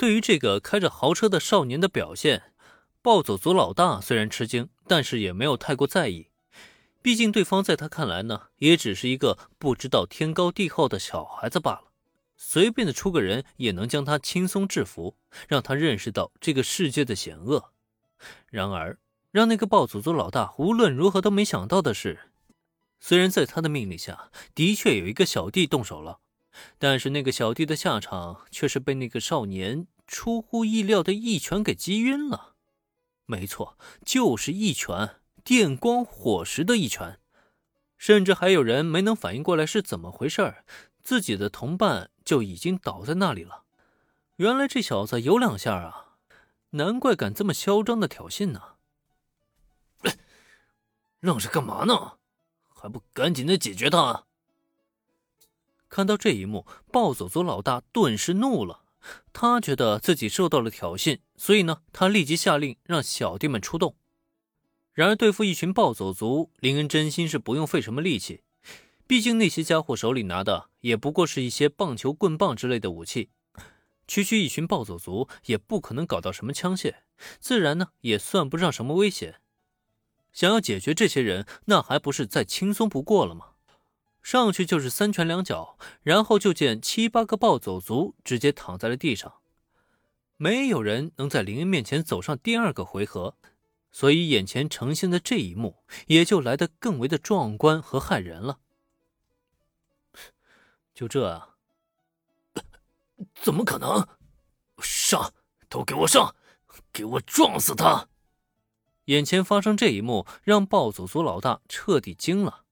对于这个开着豪车的少年的表现，暴走族老大虽然吃惊，但是也没有太过在意。毕竟对方在他看来呢，也只是一个不知道天高地厚的小孩子罢了。随便的出个人也能将他轻松制服，让他认识到这个世界的险恶。然而，让那个暴走族老大无论如何都没想到的是，虽然在他的命令下的确有一个小弟动手了，但是那个小弟的下场却是被那个少年出乎意料的一拳给击晕了。没错，就是一拳，电光火石的一拳。甚至还有人没能反应过来是怎么回事。自己的同伴就已经倒在那里了。原来这小子有两下啊，难怪敢这么嚣张的挑衅呢。愣是干嘛呢？还不赶紧的解决他！看到这一幕，暴走族老大顿时怒了。他觉得自己受到了挑衅，所以呢，他立即下令让小弟们出动。然而，对付一群暴走族，林恩真心是不用费什么力气。毕竟那些家伙手里拿的也不过是一些棒球棍棒之类的武器，区区一群暴走族也不可能搞到什么枪械，自然呢也算不上什么危险。想要解决这些人，那还不是再轻松不过了吗？上去就是三拳两脚，然后就见七八个暴走族直接躺在了地上。没有人能在林恩面前走上第二个回合，所以眼前呈现的这一幕也就来得更为的壮观和骇人了。就这啊？怎么可能？上，都给我上，给我撞死他！眼前发生这一幕，让暴走族老大彻底惊了。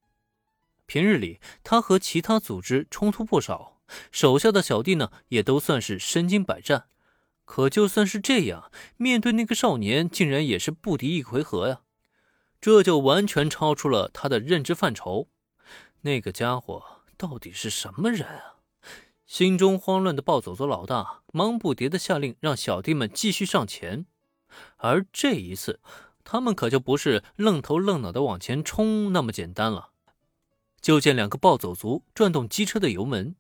平日里，他和其他组织冲突不少，手下的小弟呢，也都算是身经百战。可就算是这样，面对那个少年，竟然也是不敌一回合呀！这就完全超出了他的认知范畴。那个家伙。到底是什么人啊？心中慌乱的暴走族老大忙不迭的下令，让小弟们继续上前。而这一次，他们可就不是愣头愣脑的往前冲那么简单了。就见两个暴走族转动机车的油门，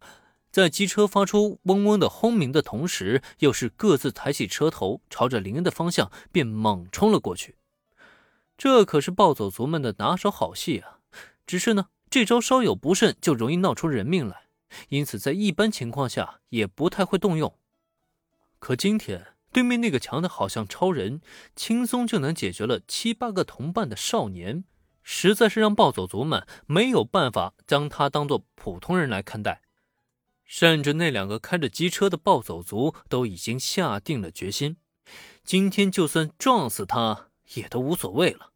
在机车发出嗡嗡的轰鸣的同时，又是各自抬起车头，朝着林恩的方向便猛冲了过去。这可是暴走族们的拿手好戏啊！只是呢。这招稍有不慎就容易闹出人命来，因此在一般情况下也不太会动用。可今天对面那个强的好像超人，轻松就能解决了七八个同伴的少年，实在是让暴走族们没有办法将他当做普通人来看待。甚至那两个开着机车的暴走族都已经下定了决心，今天就算撞死他也都无所谓了。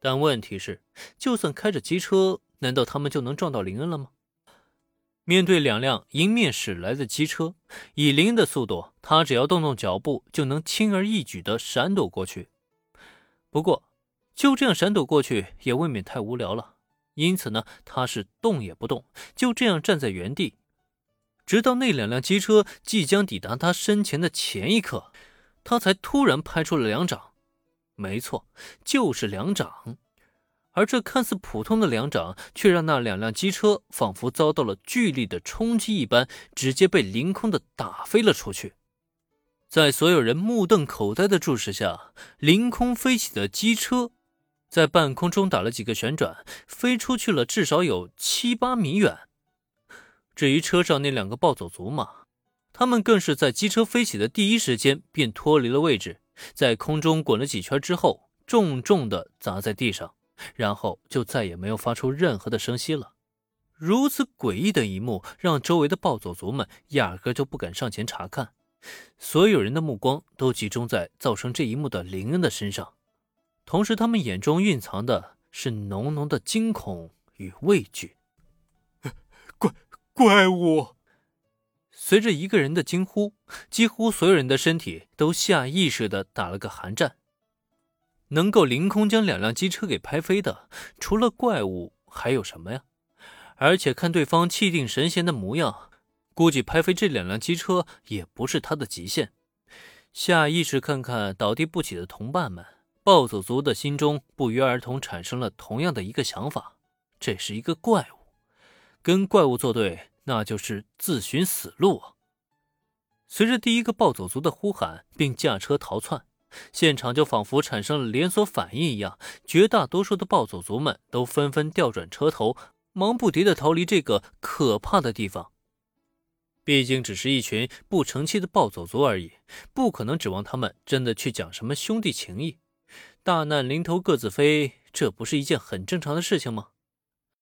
但问题是，就算开着机车，难道他们就能撞到林恩了吗？面对两辆迎面驶来的机车，以林恩的速度，他只要动动脚步，就能轻而易举地闪躲过去。不过，就这样闪躲过去也未免太无聊了，因此呢，他是动也不动，就这样站在原地，直到那两辆机车即将抵达他身前的前一刻，他才突然拍出了两掌。没错，就是两掌，而这看似普通的两掌，却让那两辆机车仿佛遭到了剧烈的冲击一般，直接被凌空的打飞了出去。在所有人目瞪口呆的注视下，凌空飞起的机车在半空中打了几个旋转，飞出去了至少有七八米远。至于车上那两个暴走族嘛，他们更是在机车飞起的第一时间便脱离了位置。在空中滚了几圈之后，重重的砸在地上，然后就再也没有发出任何的声息了。如此诡异的一幕，让周围的暴走族们压根就不敢上前查看，所有人的目光都集中在造成这一幕的林恩的身上，同时他们眼中蕴藏的是浓浓的惊恐与畏惧。怪怪物！随着一个人的惊呼，几乎所有人的身体都下意识的打了个寒战。能够凌空将两辆机车给拍飞的，除了怪物还有什么呀？而且看对方气定神闲的模样，估计拍飞这两辆机车也不是他的极限。下意识看看倒地不起的同伴们，暴走族的心中不约而同产生了同样的一个想法：这是一个怪物，跟怪物作对。那就是自寻死路啊。随着第一个暴走族的呼喊，并驾车逃窜，现场就仿佛产生了连锁反应一样，绝大多数的暴走族们都纷纷调转车头，忙不迭地逃离这个可怕的地方。毕竟只是一群不成器的暴走族而已，不可能指望他们真的去讲什么兄弟情谊。大难临头各自飞，这不是一件很正常的事情吗？